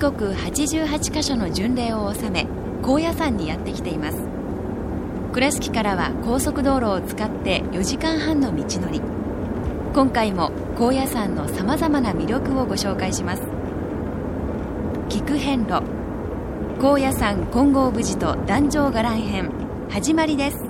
国88カ所の巡礼を収め高野山にやってきています。倉敷からは高速道路を使って4時間半の道のり。今回も高野山のさまざまな魅力をご紹介します。聞く遍路高野山金剛無事と壇上伽藍編始まりです。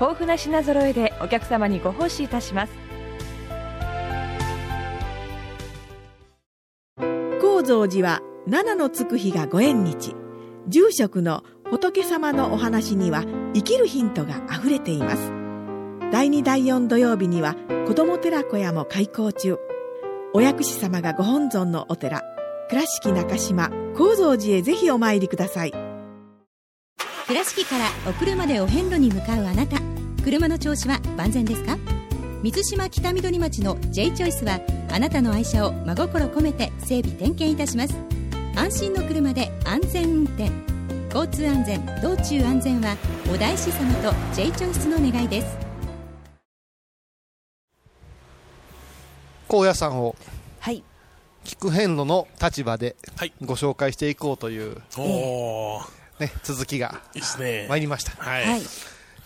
豊富な品揃えでお客様にご奉仕いたします。高蔵寺は七のつく日がご縁日。住職の仏様のお話には生きるヒントがあふれています。第2第4土曜日には子ども寺小屋も開校中。お薬師様がご本尊のお寺倉敷中島・高蔵寺へぜひお参りください。倉敷からお車でお遍路に向かうあなた。車の調子は万全ですか？水島北緑町の J チョイスはあなたの愛車を真心込めて整備点検いたします。安心の車で安全運転。交通安全道中安全はお大師様と J チョイスの願いです。高野山をはい。聞く遍路の立場ではい。ご紹介していこうという、おー、ね、続きが。いいですね。参りました、はい。はい。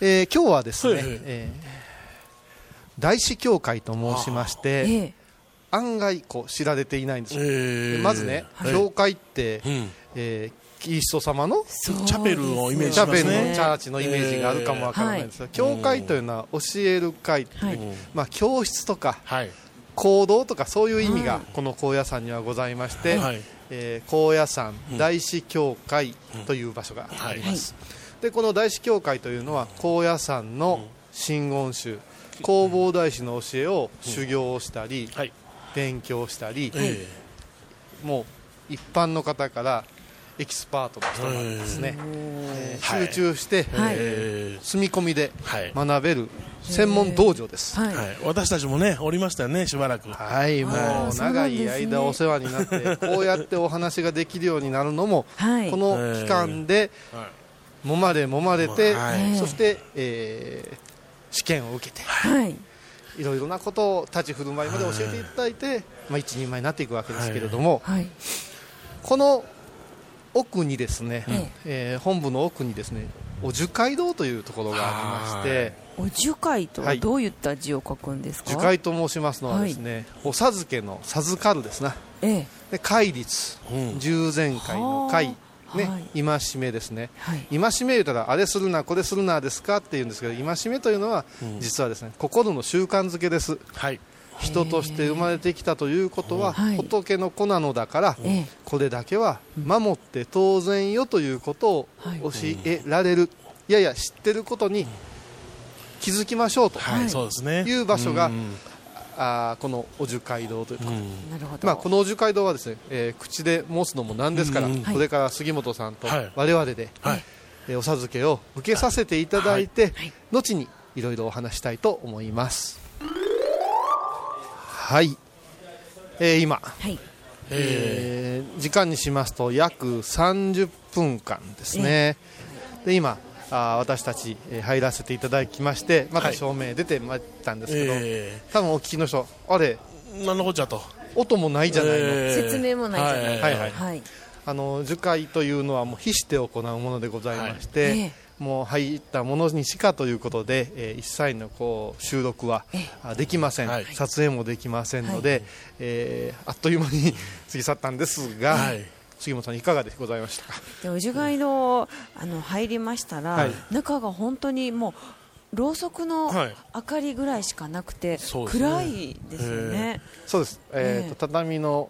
えー今日はですね、はいはい。えー大師教会と申しまして、ええ。案外こう知られていないんですよ、えでーまずね、はい。教会って、うん。えーキリスト様のチャペルをイメージチャペルの。チャーチのイメージがあるかもわからないんですが、教会というのは教える会、はい。まあ、教室とかはい。行動とかそういう意味がこの高野山にはございまして、はい。えー高野山大師教会という場所があります、でこの大師教会というのは高野山の真言宗弘法大師の教えを修行をしたり、はい。勉強したり、え。もう一般の方からエキスパートの人までですね、集中して、ーはい。え住み込みではい。学べる専門道場です。はい、ーはい。私たちもね、おりましたよね、しばらく。はい、もう長い間お世話になって、こうやってお話ができるようになるのも、はい。この期間ではい。揉まれ揉まれて、はい。そして、えー試験を受けて、はい。いろいろなことを立ち振る舞いまで教えていただいて、まあ、一人前になっていくわけですけれども、はい。この奥にですね、ええ。ー本部の奥にですね、お樹海道というところがありまして、お樹海とははい。どういった字を書くんですか、樹海と申しますのはですね、お授けの授かるですな。ええ。で戒律、うん。従前会の会、はあ。ねはい。戒めですね、はい。戒め言うたらあれするな、これするなですかって言うんですけど、戒めというのは、実はですね心の習慣づけです、はい。人として生まれてきたということは、はい。仏の子なのだから、ええ。これだけは守って当然よということをはい。教えられる、いやいや、知ってることに気づきましょうとはい。そうですね。いう場所が、うんあーこのお樹街道というところうん。なるほど、まあ、このお樹街道はですね、えー口で申すのもなんですから、うん。うんこれから杉本さんとはい。我々で、はい。えーお授けを受けさせていただいて、後にいろいろお話したいと思います。はい、えー今、はい。えー時間にしますと約30分間ですね、で今あー私たち、えー入らせていただきましてまたはい。照明出てまいったんですけど、え多分お聞きの人あれー、なんのこっちゃと。音もないじゃないの、えー説明もないじゃないはいはいはいはい。あの樹海というのはもう必して行うものでございまして、はい。えもう入ったものにしかということで、えー一切のこう収録はできません、はい。撮影もできませんので、えーあっという間に過ぎ去ったんですが、はい。杉本さんいかがでございましたか？で宇治街道あの入りましたら、はい。中が本当にもうろうそくのはい。明かりぐらいしかなくて、そうですね。暗いですよね。そうです、えーええ。と畳の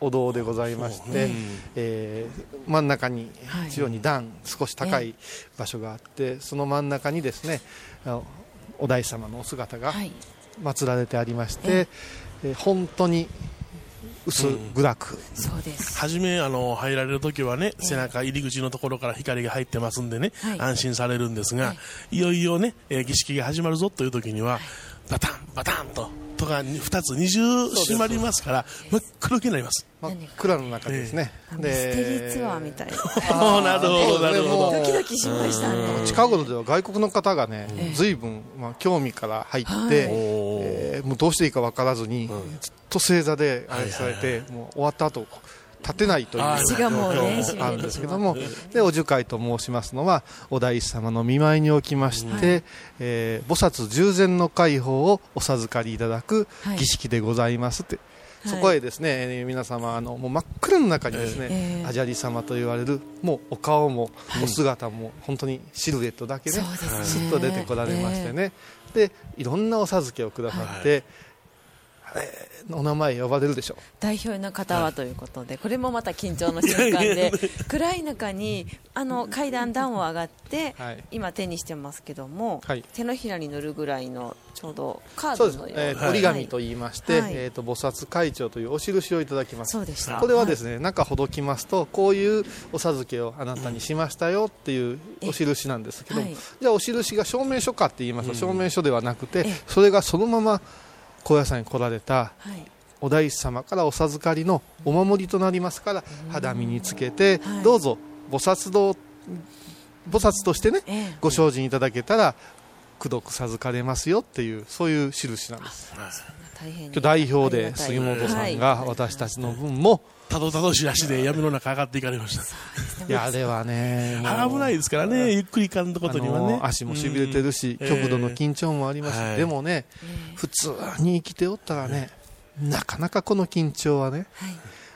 お堂でございまして、うんえー真ん中にはい。中央に段、少し高い場所があってその真ん中にですねあのお大師様のお姿がはい。祀られてありまして、ええ。ー本当に薄暗く、そうです。初めあの入られる時はね、背中入り口のところから光が入ってますんでね、はい。安心されるんですが、、はい。よいよね、えー儀式が始まるぞという時には、バタンバタンと戸が2つ二重閉まりますから真っ黒けになります。真っ暗の中ですね、ミステリーツアーみたい。な。なるほどなるほど。ドキドキしましたね。近頃では外国の方がね、随分、まあ、興味から入って、はい。えーもうどうしていいか分からずに、ずっと正座であれされて、もう終わった後立てないというあるんですけども、でお樹会と申しますのは、お大師様の見舞いにおきまして、えー菩薩従前の解放をお授かりいただくはい。儀式でございますって。はい。そこへですね、えー皆様あのもう真っ暗の中にですね、ええアジャリ様と言われるもうお顔もお姿も本当にシルエットだけですね。スッと出てこられましてね、でいろんなお授けをくださって、えーお名前呼ばれるでしょう。代表の方はということで、これもまた緊張の瞬間で暗い中にあの階段段を上がって、はい。今手にしてますけども、はい。手のひらに乗るぐらいのちょうどカードのような、えー折り紙と言いまして、はい。えー、と菩薩会長というお印をいただきます。そうでした。これはですね、中ほどきますとこういうお授けをあなたにしましたよっていうお印なんですけどじゃあお印が証明書かって言いますと、証明書ではなくてええ。それがそのまま高野山に来られたはい。お大師様からお授かりのお守りとなりますから肌身につけて、はい。どうぞ菩薩堂菩薩としてねええ。ご精進いただけたら功徳授かれますよっていうそういう印なんです。今日代表で杉本さんはが私たちの分も、たどたどしい足で闇の中上がっていかれました。いやあれはね危ないですからね、ゆっくり行かんとことにはね。あの。足もしびれてるし、うん。極度の緊張もあります、ええ。でもね、普通に生きておったらね、なかなかこの緊張はね、はい。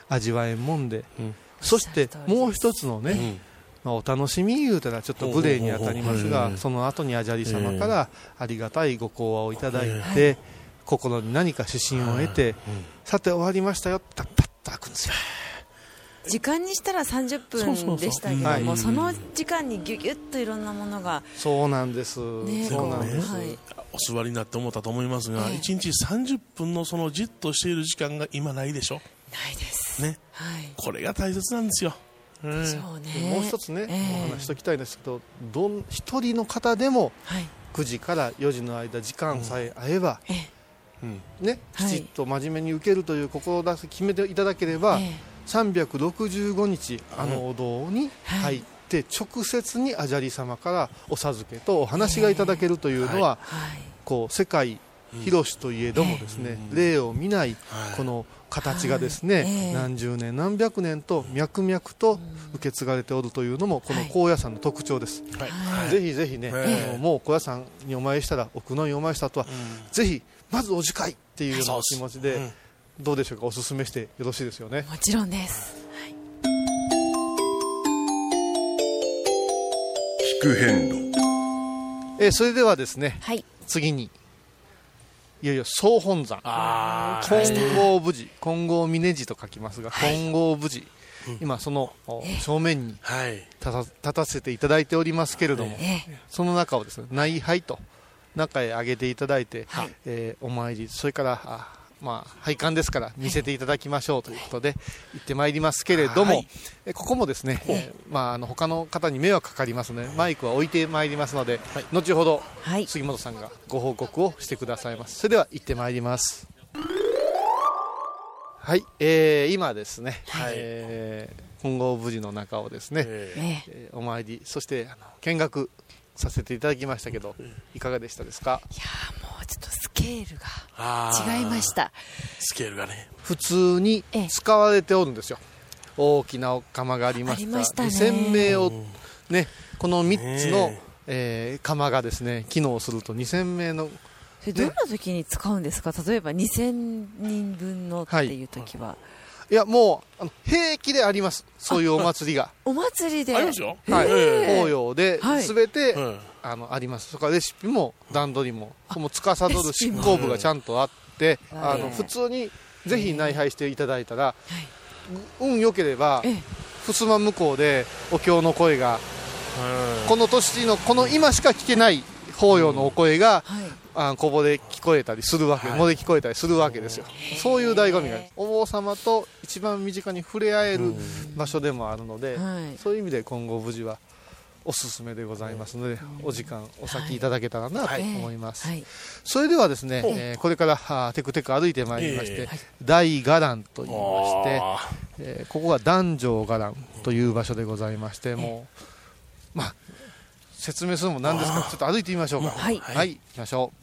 味わえんもんで、うん。そしてもう一つのね、うん。まあ、お楽しみ言うたらちょっと無礼に当たりますが、うんその後にアジャリ様からありがたいご講話をいただいて、心に何か指針を得て、さて終わりましたよ、パッパッと開くんですよ。時間にしたら30そうそうそう分でしたけどもはいその時間にギュギュッといろんなものがそうなんです。ねそうなんです。はいお座りになって思ったと思いますが、ええ1日30分のそのじっとしている時間が今ないでしょ？ないですね。はいこれが大切なんですよ。うんそうねもう一つね、ええお話しときたいんですけど、どん一人の方でもはい9時から4時の間、時間さえ合えば、えうんね、はい。きちっと真面目に受けるという志を決めていただければ、え365日、あのお堂に入って、直接にアジャリ様からお授けとお話がいただけるというのは、はい。こう世界広しといえどもですね、例を見ないはい。この形がですね、はい。ええ。何十年何百年と脈々と受け継がれておるというのもこの高野山の特徴です、はい。はい。ぜひぜひね、もう高野山にお参りしたら奥のにお参りした後は、ぜひまずお次会っていうようなお気持ちで、うん。どうでしょうか？お勧めしてよろしいですよね？もちろんです。聞く変動。えーそれではですねはい。次にいよいよ総本山。ああ、金剛無事金剛峰寺と書きますが金剛無事、今そのお正面にはい。立た立たせていただいておりますけれども、え。その中をですね内拝と中へ上げていただいて、えーお参りそれからあまあ拝観ですから見せていただきましょうということで行ってまいりますけれども、はい。えここもですね、えーまああの他の方に迷惑かかりますのでマイクは置いてまいりますので、後ほどはい。杉本さんがご報告をしてくださいます。それでは行ってまいります。はい、えー今ですね、はい。えー金剛無事の中をですね、えーお参りそしてあの見学させていただきましたけどいかがでしたですか？いやもうちょっとスケールが違いました。スケールがね。普通に使われておるんですよ。大きな釜がありました。ましたね。2000名をねこの3つの、え。ー、釜がですね機能すると2000名のどんな時に使うんですか？例えば2000人分のっていう時は、はいいやもうあの平気であります。そういうお祭りが。お祭りで。ありますよ。はい。法要で全て、はい、あのあります。それからレシピも段取りももう司る執行部がちゃんとあってあの普通にぜひ内拝していただいたら、運良ければ襖向こうでお経の声がこの年のこの今しか聞けない法要のお声が、あこぼれ聞こえたりするわけ、はい、漏れ聞こえたりするわけですよ、そういう醍醐味がお坊様と一番身近に触れ合える場所でもあるので、そういう意味で今後無事はおすすめでございますので、お時間お先いただけたらなと思います、はい。はい、それではですね、えー、これからはテクテク歩いてまいりまして、大伽藍と言いまして、えー、ここが男女伽藍という場所でございましてもうまあ説明するのもなんですか？ちょっと歩いてみましょうか。はい、はい、行きましょう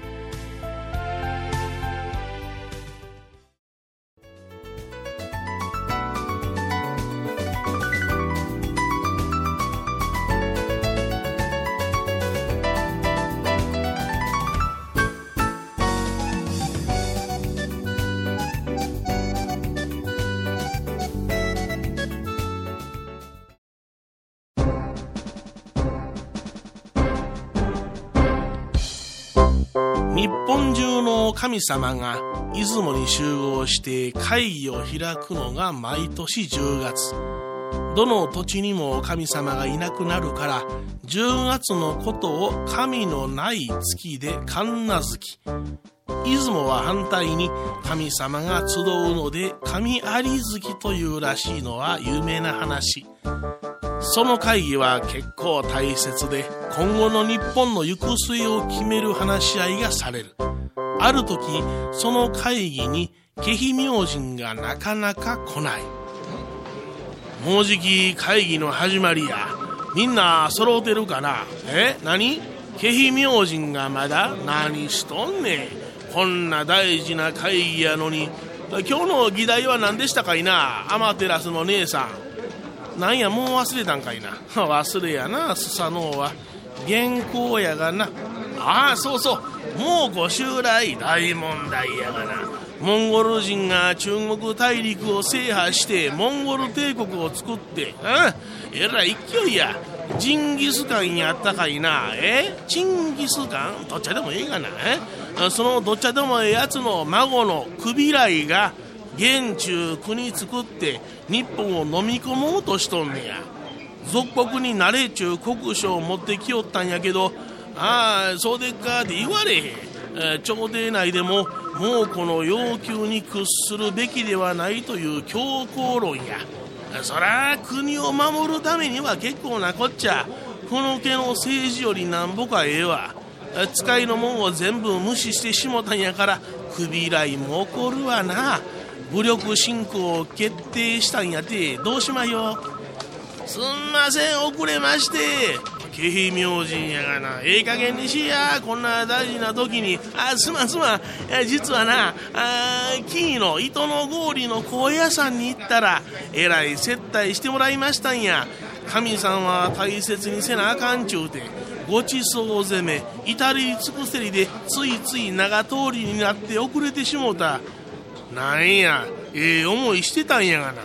日本中の神様が出雲に集合して会議を開くのが毎年10月。どの土地にも神様がいなくなるから10月のことを神のない月で神無月。出雲は反対に神様が集うので神有月というらしいのは有名な話。その会議は結構大切で今後の日本の行く末を決める話し合いがされる。ある時その会議に気比明神がなかなか来ない。もうじき会議の始まりやみんな揃うてるかな？え？何？気比明神がまだ何しとんねん？こんな大事な会議やのに。今日の議題は何でしたかいな？アマテラスの姉さん。なんやもう忘れたんかいな。忘れやなスサノオは。原稿やがな。ああそうそう。もうご襲来大問題やがな。モンゴル人が中国大陸を制覇してモンゴル帝国を作ってあえらい勢いや。ジンギスカンやったかいな。え？チンギスカン？どっちでもええがな。え？そのどっちでもええやつの孫のクビライが現中国作って日本を飲み込もうとしとんねや。属国になれちゅう国書を持ってきよったんやけどああそうでっかって言われへん、えー、朝廷内でももうこの要求に屈するべきではないという強硬論や。そら国を守るためには結構なこっちゃ。この家の政治よりなんぼかええわ。使いのもんを全部無視してしもたんやから首依頼も起こるわな。武力侵攻を決定したんやて。どうしまひょすんません。遅れまして。気比明神やがな。ええ加減にしや。こんな大事な時に。あすまんすまん。実はなあキーの糸の氷の高野山に行ったらえらい接待してもらいましたんや。神さんは大切にせなあかんちゅうてごちそう攻め至り尽くせりでついつい長通りになって遅れてしもうた。なんやええ思いしてたんやがな。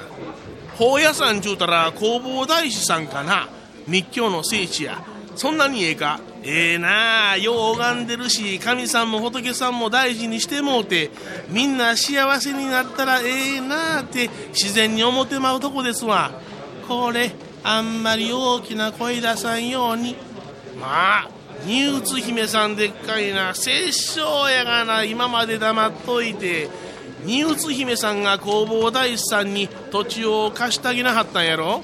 高野山ちゅうたら弘法大師さんかな。密教の聖地や。そんなにええか。ええなあよう拝んでるし神さんも仏さんも大事にしてもうてみんな幸せになったらええなあって自然に思ってまうとこですわ。これあんまり大きな声出さんように。まあ新内姫さんでっかいな殺生やがな今まで黙っといて新内姫さんが弘法大師さんに土地を貸してあげなはったんやろ？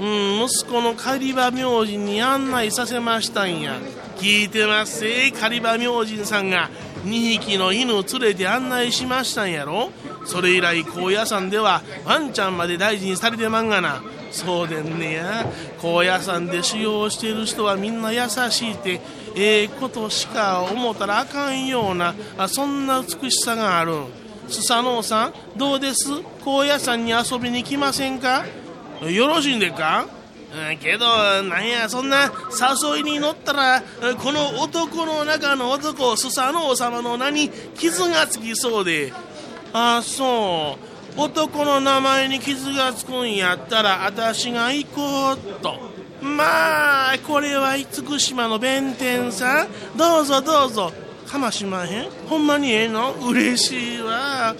うん息子の狩場明神に案内させましたんや。聞いてますせ狩場明神さんが。2匹の犬連れて案内しましたんやろ？それ以来高野山ではワンちゃんまで大事にされてまんがな。そうでんねや。高野山で修行してる人はみんな優しいってええことしか思ったらあかんようなあそんな美しさがあるん。スサノオさんどうです？高野山に遊びに来ませんか？よろしいんでっか？けどなんやそんな誘いに乗ったらこの男の中の男スサノオ様の名に傷がつきそうで。ああそう。男の名前に傷がつくんやったら私が行こうと。まあこれは厳島の弁天さん。どうぞどうぞ。かましまへん？ほんまにええの？嬉しいわ。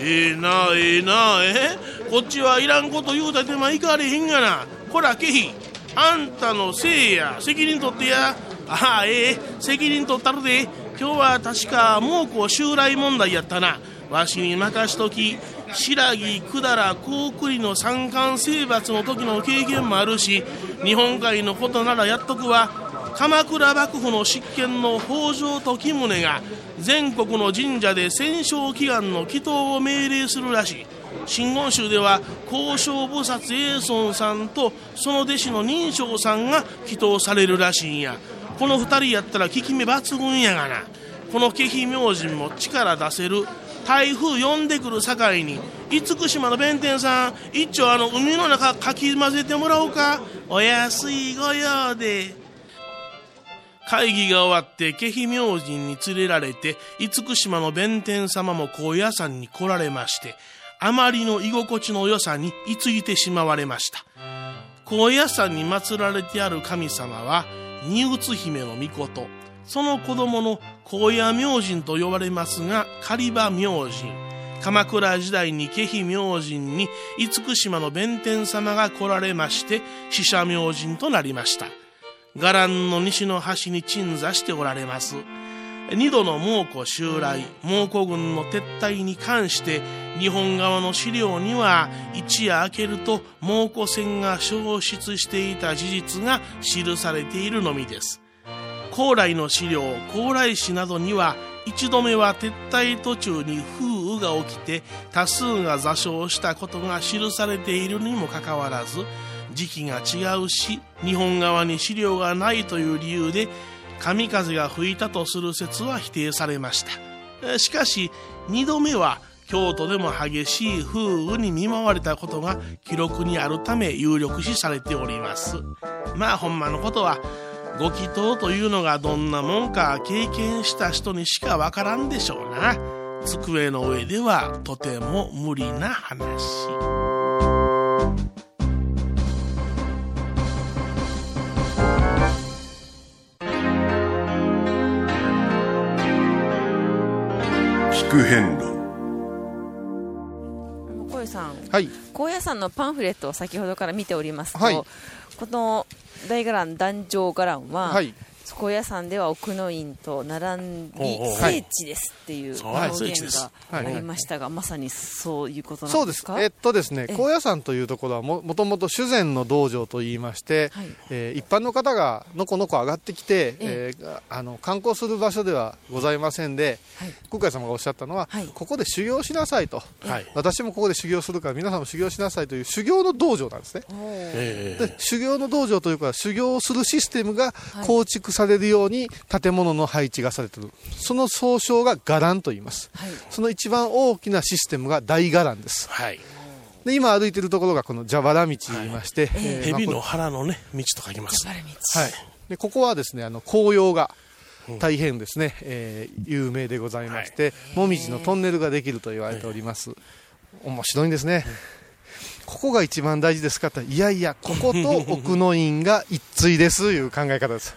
ええなええなえこっちはいらんこと言うたてまいかれへんがな。こらケヒあんたのせいや。責任取ってや。ああええ。責任取ったるで。今日は確か猛虎襲来問題やったな。わしに任しとき。白木百済高栗の三冠征伐の時の経験もあるし日本海のことならやっとくわ。鎌倉幕府の執権の北条時宗が全国の神社で戦勝祈願の祈祷を命令するらしい。真言宗では交渉菩薩永尊さんとその弟子の仁正さんが祈祷されるらしいんや。この2人やったら効き目抜群やがな。この気比明神も力出せる。台風呼んでくる境に厳島の弁天さん一丁あの海の中かき混ぜてもらおうか。お安いご用で。会議が終わって気比明神に連れられて厳島の弁天様も高野山に来られましてあまりの居心地の良さに居ついてしまわれました。高野山に祀られてある神様は新内姫の御事。その子供の高野明神と呼ばれますが狩場明神。鎌倉時代に気比明神に厳島の弁天様が来られまして死者明神となりました。伽藍の西の端に鎮座しておられます。二度の猛虎襲来猛虎軍の撤退に関して日本側の資料には一夜明けると猛虎船が消失していた事実が記されているのみです。高麗の資料高麗史などには一度目は撤退途中に風雨が起きて多数が座礁したことが記されているにもかかわらず時期が違うし日本側に資料がないという理由で神風が吹いたとする説は否定されました。しかし2度目は京都でも激しい風雨に見舞われたことが記録にあるため有力視されております。まあほんまのことはご祈祷というのがどんなもんか経験した人にしかわからんでしょうな。机の上ではとても無理な話。聞く遍路。小さん、はい、高野山のパンフレットを先ほどから見ておりますと、はい。この大伽藍壇上伽藍は、はい高野山では奥の院と並んび聖地ですっていうそう表現がありましたが、まさにそういうことなそうですすんでかえっとですねえ高野山というところはももともと修善の道場といいまして、はい。えー一般の方がのこのこ上がってきて、ええ。ーあの観光する場所ではございませんで、はい。空海様がおっしゃったのは、はい。ここで修行しなさいと、はい。私もここで修行するから皆さんも修行しなさいという修行の道場なんですね。えで修行の道場というか修行するシステムがはい。構築されるように建物の配置がされている。その総称が伽藍と言います。はい。その一番大きなシステムが大伽藍です。はい。で今歩いているところがこの蛇腹道と言いまして、えーまあこ蛇の腹のね道と書きます。蛇腹道。はい、でここはですねあの紅葉が大変ですね、えー有名でございまして、もみじのトンネルができると言われております。面白いんですね。ここが一番大事ですか？っていやいやここと奥の院が一対です。いう考え方です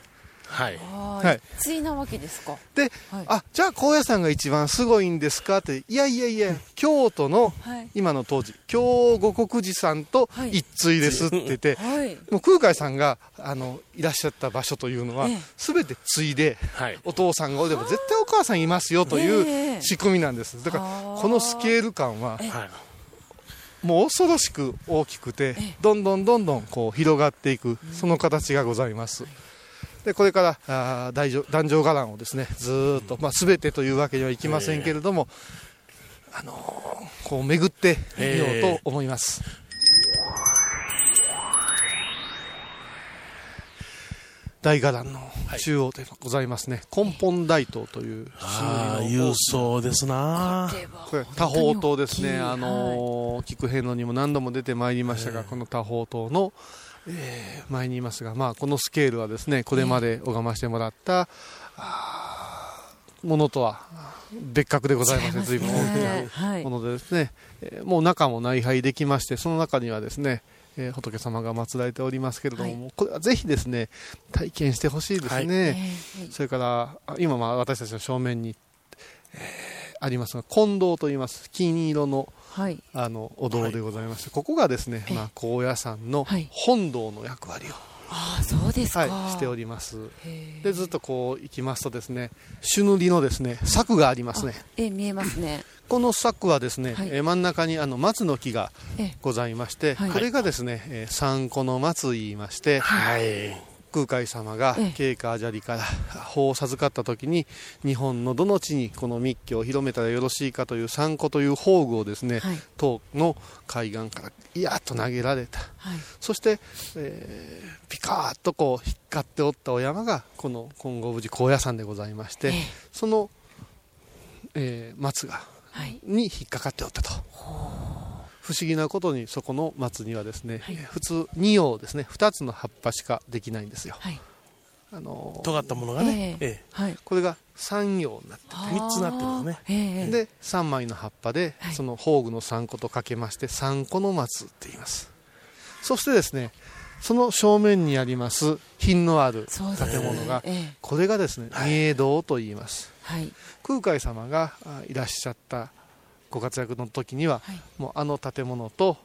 はい。はい。一対なわけですか？で、はい。あじゃあ高野山が一番すごいんですか？っていやいやいや京都のはい。今の当時京五国寺さんとはい。一対ですって言って、はい。もう空海さんがあのいらっしゃった場所というのは、ええ。全て対ではい。お父さんがおれば絶対お母さんいますよとえいうえ仕組みなんです。だからこのスケール感ははい。もう恐ろしく大きくてえどんどんどんどんこう広がっていくその形がございますでこれからあー大乗壇上伽藍をですねずーっと、まあ、全てというわけにはいきませんけれども、あのーこう巡ってみようと思います、大伽藍の中央でございますね、根本大塔というああ種類の勇壮ですな。これ多宝塔ですね、あはい。のー菊遍路にも何度も出てまいりましたが、この多宝塔の、えー前にいますが、まあ、このスケールはですねこれまで拝ましてもらった、ものとは別格でございますね、随分大きねはない。ものでですね、えーもう中も内拝できまして、その中にはですね、えー仏様が祀られておりますけれども、はこれはぜひですね体験してほしいですね。それからあ今まあ私たちの正面に、えーありますが金堂と言います。金色のはい。あのお堂でございまして、ここがですね、ええ。まあ、高野山のはい。本堂の役割を、ああそうですか、はい、しております。でずっとこう行きますとですね朱塗りのですね柵がありますね。え見えますね。この柵はですね、はい。えー真ん中にあの松の木がえございまして、はい。これがですね、えー三個の松言いまして、はい空海様がええ。慶華砂利から 法を授かった時に日本のどの地にこの密教を広めたらよろしいかという参考という宝具をですね、はい。唐の海岸からいやっと投げられた。はい。そして、えーピカーッとこう光っておったお山がこの金剛無寺高野山でございまして、ええ。その、えー松がはい。に引っかかっておったと不思議なことにそこの松にはですね、はい。普通2葉ですね。2つの葉っぱしかできないんですよ。はい。あのー尖ったものがね、ええ。はい。これが3葉になってえ3つなってるのね。ええで3枚の葉っぱで、はい。その宝具の3個とかけまして3個の松って言います。そしてですねその正面にあります品のある建物が、ええ。これがですね御栄堂と言います。はい。空海様があいらっしゃったご活躍の時には、はい。もうあの建物と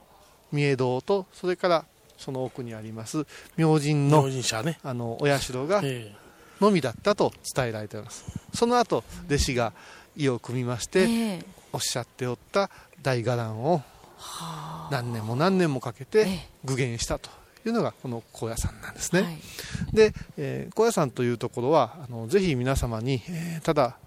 御栄堂とそれからその奥にあります明神の明神社ね、あのお社がえのみだったと伝えられています。その後弟子が意を組みまして、ええ。おっしゃっておった大伽藍を何年も何年もかけてええ。具現したというのがこの高野山なんですね、はい。で、えー高野山というところはあのぜひ皆様に、えーただ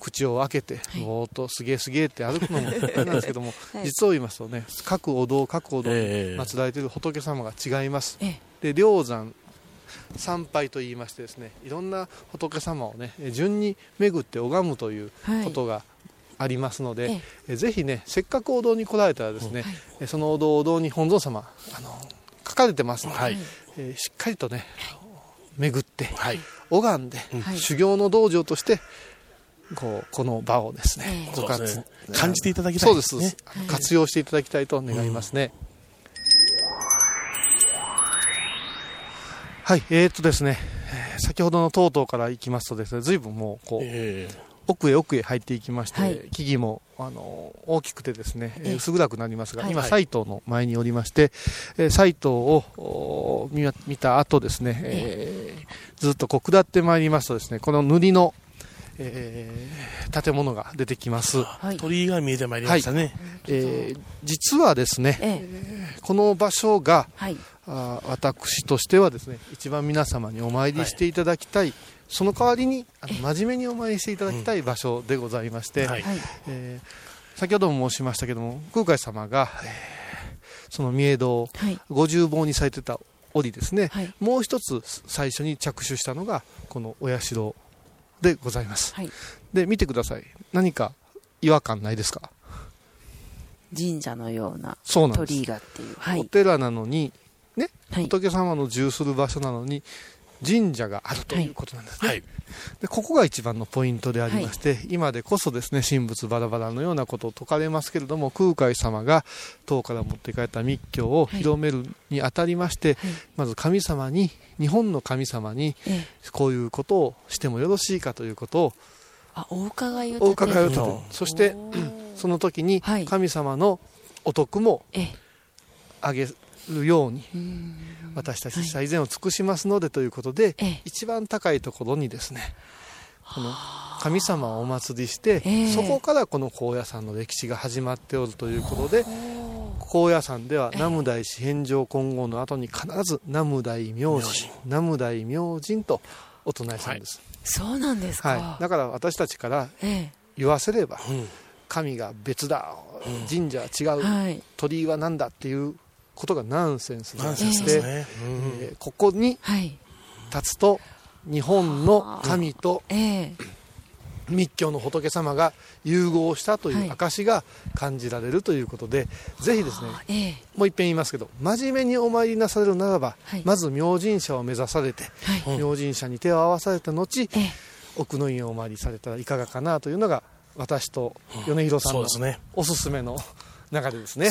口を開けて、い。ぼーっとすげえすげえって歩くのも なんですけども、はい。実を言いますとね各お堂各お堂にええ祀られている仏様が違います、えで霊山参拝といいましてですねいろんな仏様をねえ順に巡って拝むというはい。ことがありますので、ええ。ぜひねせっかくお堂に来られたらですね、えそのお堂お堂に本尊様あの書かれてますので、はい。えーしっかりとね巡ってはい。拝んで、はい。修行の道場としてこうこの場をですね、ええ。ご活ね。感じていただきたいそうです、です。ね活用していただきたいと願いますね、はいえー、っとですねえー先ほどのとうとうから行きますとですね随分もうこう、え奥へ奥へ入っていきまして、はい。木々もあの大きくてですね、えーえ。え薄暗くなりますが、はい。今、斎藤の前におりまして、えー斎藤を見た後ですね、えーずっとこう下ってまいりますとですね、この塗りの、えー建物が出てきます。はい。え鳥居が見えてまいりましたね、えー実はですね、ええ。この場所が、はい。あー私としてはですね一番皆様にお参りしていただきたい、その代わりにあの真面目にお参りしていただきたい場所でございまして、はい。はい。えー先ほども申しましたけども空海様が、えーその御栄堂はい。五重棒にされてた折ですね、はい。もう一つ最初に着手したのがこのお社でございます、はい。で見てください。何か違和感ないですか？神社のような鳥居がっていう。はい。お寺なのにね？はい。仏様の住する場所なのに神社があるということなんですね、はい。でここが一番のポイントでありまして、今でこそですね神仏バラバラのようなことを説かれますけれども空海様が唐から持って帰った密教を広めるにあたりまして、まず神様に日本の神様にええ。こういうことをしてもよろしいかということをあお伺いをお伺いを立てうんそしてその時にはい。神様のお徳もええ。あげるようにうん。私たち最善を尽くしますのでということで、ええ。一番高いところにですねこの神様をお祭りして、ええ。そこからこの高野山の歴史が始まっておるということで高野山では南無大師返上金剛の後に必ず南無大明神南無大明神とお唱えさんです、そうなんですか、はい。だから私たちからえ言わせればうん。神が別だ神社は違う、えはい。鳥居は何だっていうことがナンセンスであナンセンスって、ですね、うんえーここにはい。立つと日本の神とええ。密教の仏様が融合したとはい。いう証が感じられるということで、ぜひですねええ。もう一遍言いますけど真面目にお参りなされるならば、はい。まず明神社を目指されて、はい。明神社に手を合わされた後、ええ。奥の院をお参りされたらいかがかなというのが私と米広さんのおすすめの流れですね。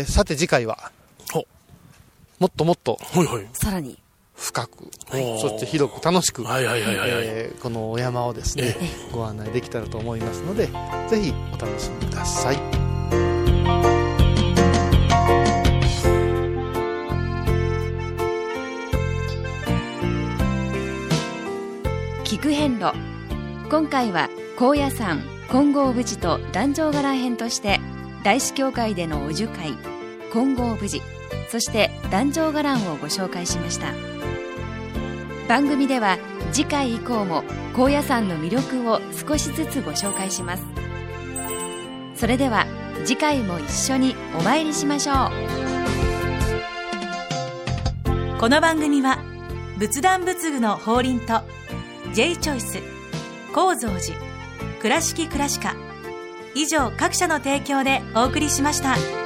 えーさて次回はほもっともっとはいはい。さらに。深く、はい。そして広く楽しく、このお山をですね、ご案内できたらと思いますのでぜひお楽しみください。聞く遍路。今回は高野山金剛無事と壇上伽藍編として大師教会でのお樹会金剛無事そして壇上伽藍をご紹介しました。番組では次回以降も高野山の魅力を少しずつご紹介します。それでは次回も一緒にお参りしましょう。この番組は仏壇仏具の法輪と J チョイス構造寺倉敷倉歯科以上各社の提供でお送りしました。